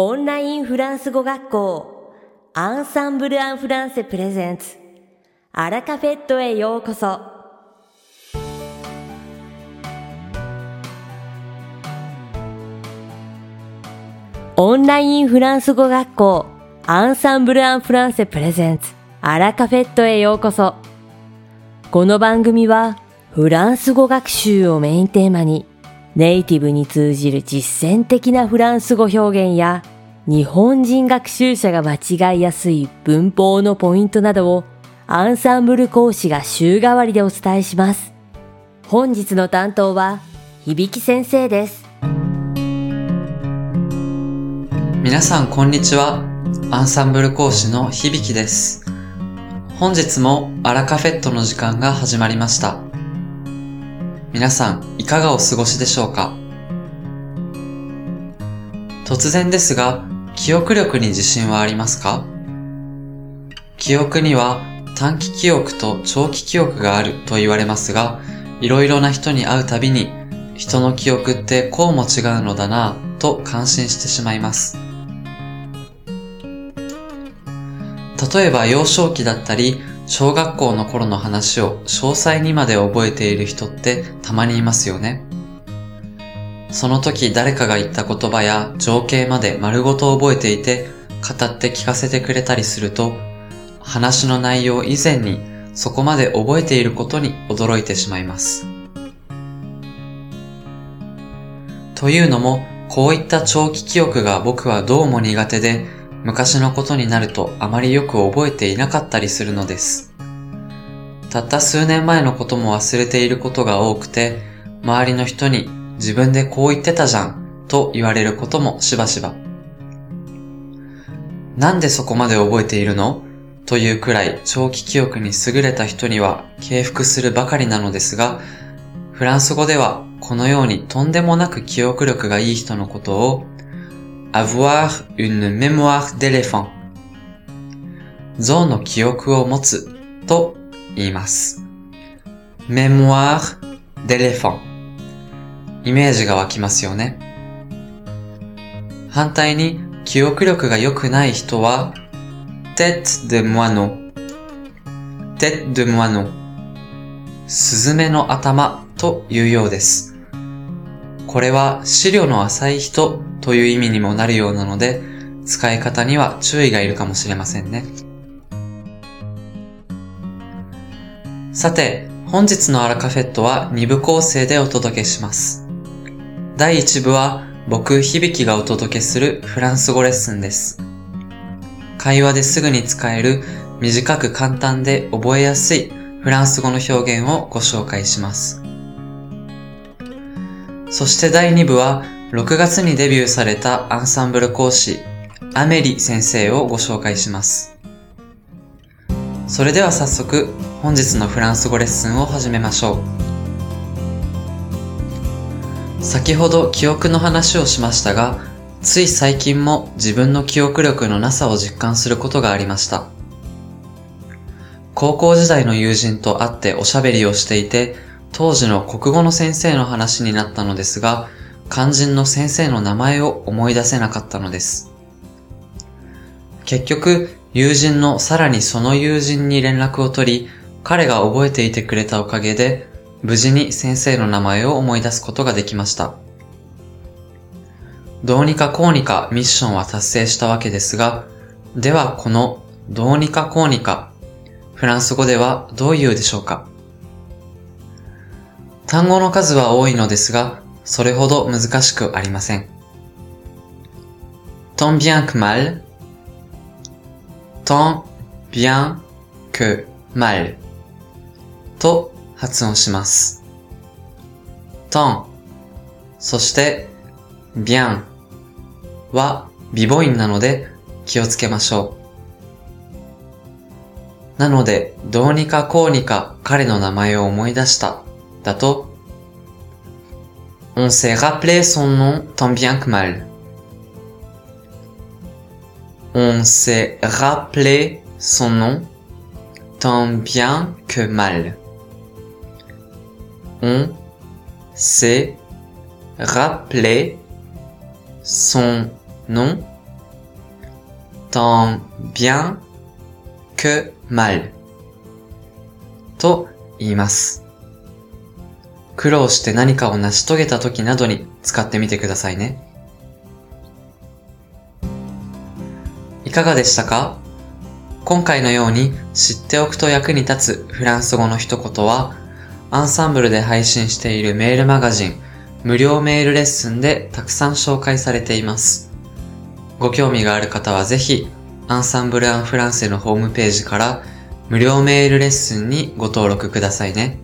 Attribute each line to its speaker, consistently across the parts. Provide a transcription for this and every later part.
Speaker 1: オンラインフランス語学校アンサンブル・アン・フランセプレゼンツ。アラカフェットへようこそ。オンラインフランス語学校アンサンブル・アン・フランセプレゼンツ。アラカフェットへようこそ。この番組はフランス語学習をメインテーマにネイティブに通じる実践的なフランス語表現や日本人学習者が間違いやすい文法のポイントなどをアンサンブル講師が週替わりでお伝えします。本日の担当は響先生です。
Speaker 2: 皆さんこんにちは。アンサンブル講師の響です。本日もアラカフェットの時間が始まりました。皆さんいかがお過ごしでしょうか？突然ですが、記憶力に自信はありますか？記憶には短期記憶と長期記憶があると言われますが、いろいろな人に会うたびに、人の記憶ってこうも違うのだなぁと感心してしまいます。例えば幼少期だったり、小学校の頃の話を詳細にまで覚えている人ってたまにいますよね。その時誰かが言った言葉や情景まで丸ごと覚えていて、語って聞かせてくれたりすると、話の内容以前にそこまで覚えていることに驚いてしまいます。というのも、こういった長期記憶が僕はどうも苦手で、昔のことになるとあまりよく覚えていなかったりするのです。たった数年前のことも忘れていることが多くて、周りの人に自分でこう言ってたじゃんと言われることもしばしば。なんでそこまで覚えているの？というくらい長期記憶に優れた人には敬服するばかりなのですが、フランス語ではこのようにとんでもなく記憶力がいい人のことを avoir une mémoire d'éléphant 象の記憶を持つと言います。mémoire d'éléphant イメージが湧きますよね。反対に記憶力が良くない人は tête de moineau tête de moineau スズメの頭というようです。これは資料の浅い人という意味にもなるようなので、使い方には注意がいるかもしれませんね。さて、本日のアラカフェットは2部構成でお届けします。第1部は僕響がお届けするフランス語レッスンです。会話ですぐに使える短く簡単で覚えやすいフランス語の表現をご紹介します。そして第2部は6月にデビューされたアンサンブル講師アメリ先生をご紹介します。それでは早速本日のフランス語レッスンを始めましょう。先ほど記憶の話をしましたが、つい最近も自分の記憶力のなさを実感することがありました。高校時代の友人と会っておしゃべりをしていて、当時の国語の先生の話になったのですが、肝心の先生の名前を思い出せなかったのです。結局、友人のさらにその友人に連絡を取り、彼が覚えていてくれたおかげで、無事に先生の名前を思い出すことができました。どうにかこうにかミッションは達成したわけですが、ではこのどうにかこうにか、フランス語ではどう言うでしょうか単語の数は多いのですが、それほど難しくありません。tant bien que mal, tant bien que mal と発音します。tant そして、bien は微母音なので気をつけましょう。なので、どうにかこうにか彼の名前を思い出しただと、on s'est rappelé son nom tant bien que mal. On s'est rappelé son nom tant bien que mal. On s'est rappelé son nom tant bien que mal と言います。 苦労して何かを成し遂げた時などに使ってみてくださいね。いかがでしたか？今回のように知っておくと役に立つフランス語の一言は、アンサンブルで配信しているメールマガジン、無料メールレッスンでたくさん紹介されています。ご興味がある方はぜひ、アンサンブル・アン・フランセのホームページから無料メールレッスンにご登録くださいね。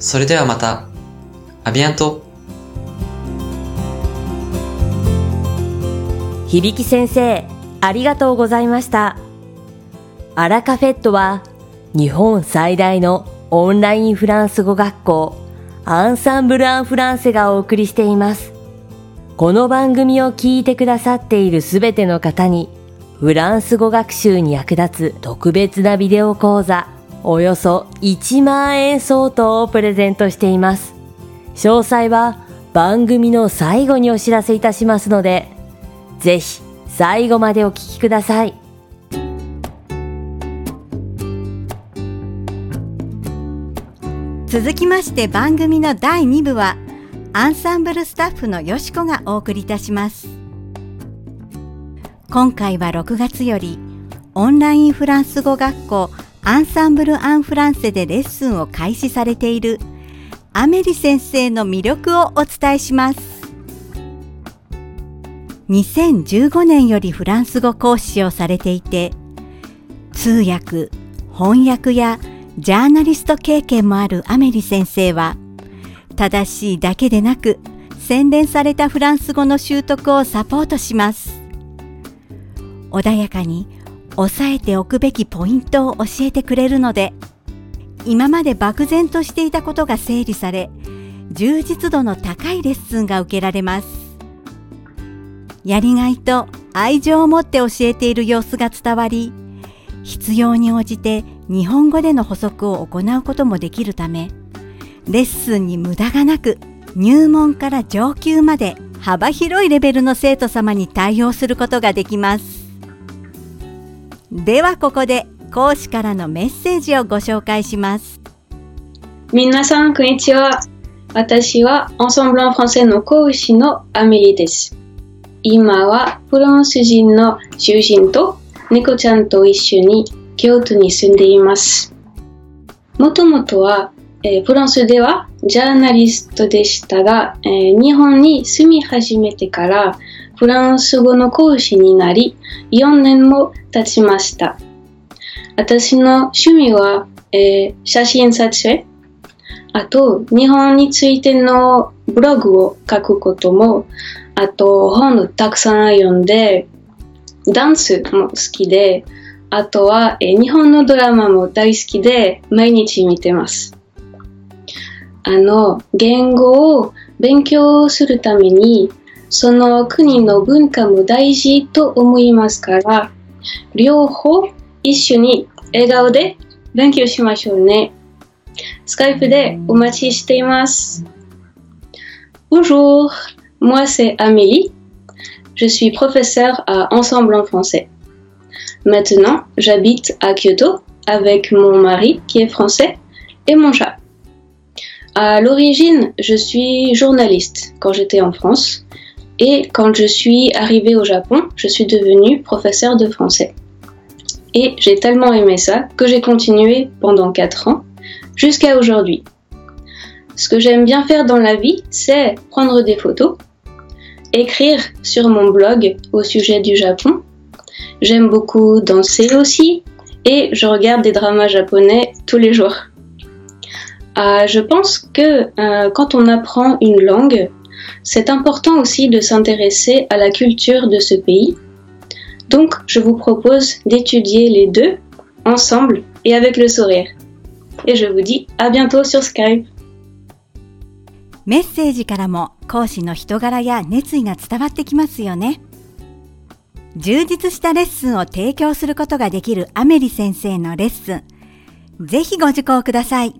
Speaker 2: それではまた。アビアント
Speaker 1: 響先生、ありがとうございました。アラカフェットは日本最大のオンラインフランス語学校アンサンブル・アン・フランセがお送りしています。この番組を聞いてくださっているすべての方にフランス語学習に役立つ特別なビデオ講座およそ1万円相当をプレゼントしています。詳細は番組の最後にお知らせいたしますので、ぜひ最後までお聞きください。
Speaker 3: 続きまして番組の第2部はアンサンブルスタッフのよしこがお送りいたします今回は6月よりオンラインフランス語学校アンサンブル・アン・フランセでレッスンを開始されているアメリ先生の魅力をお伝えします2015年よりフランス語講師をされていて通訳翻訳やジャーナリスト経験もあるアメリ先生は、正しいだけでなく、洗練されたフランス語の習得をサポートします。穏やかに押さえておくべきポイントを教えてくれるので、今まで漠然としていたことが整理され、充実度の高いレッスンが受けられます。やりがいと愛情を持って教えている様子が伝わり、必要に応じて日本語での補足を行うこともできるためレッスンに無駄がなく入門から上級まで幅広いレベルの生徒様に対応することができますではここで講師からのメッセージをご紹介します。
Speaker 4: 皆さんこんにちは。私はエンセンブルンフランセの講師のアメリです。今はフランス人の主人と猫ちゃんと一緒に京都に住んでいます。もともとは、えー、フランスではジャーナリストでしたが、えー、日本に住み始めてからフランス語の講師になり4年も経ちました。私の趣味は、えー、写真撮影、あと日本についてのブログを書くことも、あと本をたくさん読んで、ダンスも好きで、あとは、え日本のドラマも大好きで毎日見てます。あの、言語を勉強するために、その国の文化も大事と思いますから、両方一緒に笑顔で勉強しましょうね。スカイプでお待ちしています。Bonjour, moi c'est Amélie. Je suis professeure à Ensemble en français. Maintenant, j'habite à Kyoto avec mon mari qui est français et mon chat. À l'origine, je suis journaliste quand j'étais en France et quand je suis arrivée au Japon, je suis devenue professeur de français. Et j'ai tellement aimé ça que j'ai continué pendant 4 ans jusqu'à aujourd'hui. Ce que j'aime bien faire dans la vie, c'est prendre des photos, écrire sur mon blog au sujet du Japon J'aime beaucoup danser aussi et je regarde des dramas japonais tous les jours. Euh, je pense que euh, quand on apprend une langue, c'est important aussi de s'intéresser à la culture de ce pays. Donc, je vous propose d'étudier les deux ensemble et avec le sourire. Et je vous dis à bientôt sur Skype.
Speaker 3: メッセージからも講師の人柄や熱意が伝わってきますよね。充実したレッスンを提供することができるアメリ先生のレッスン、ぜひご受講ください。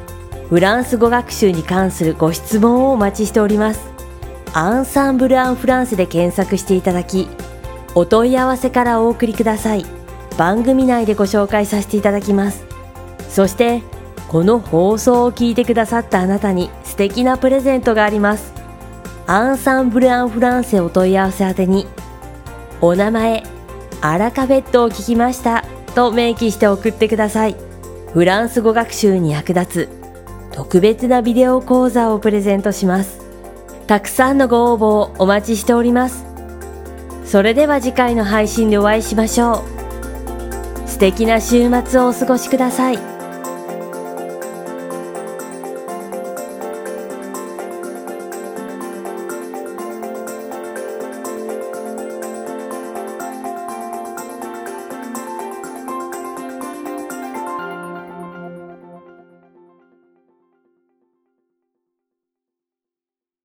Speaker 1: フランス語学習に関するご質問をお待ちしております。アンサンブル・アン・フランスで検索していただきお問い合わせからお送りください。番組内でご紹介させていただきます。そしてこの放送を聞いてくださったあなたに素敵なプレゼントがあります。アンサンブル・アン・フランセお問い合わせ宛てにお名前アラカフェットを聞きましたと明記して送ってください。フランス語学習に役立つ特別なビデオ講座をプレゼントします。たくさんのご応募をお待ちしております。それでは次回の配信でお会いしましょう。素敵な週末をお過ごしください。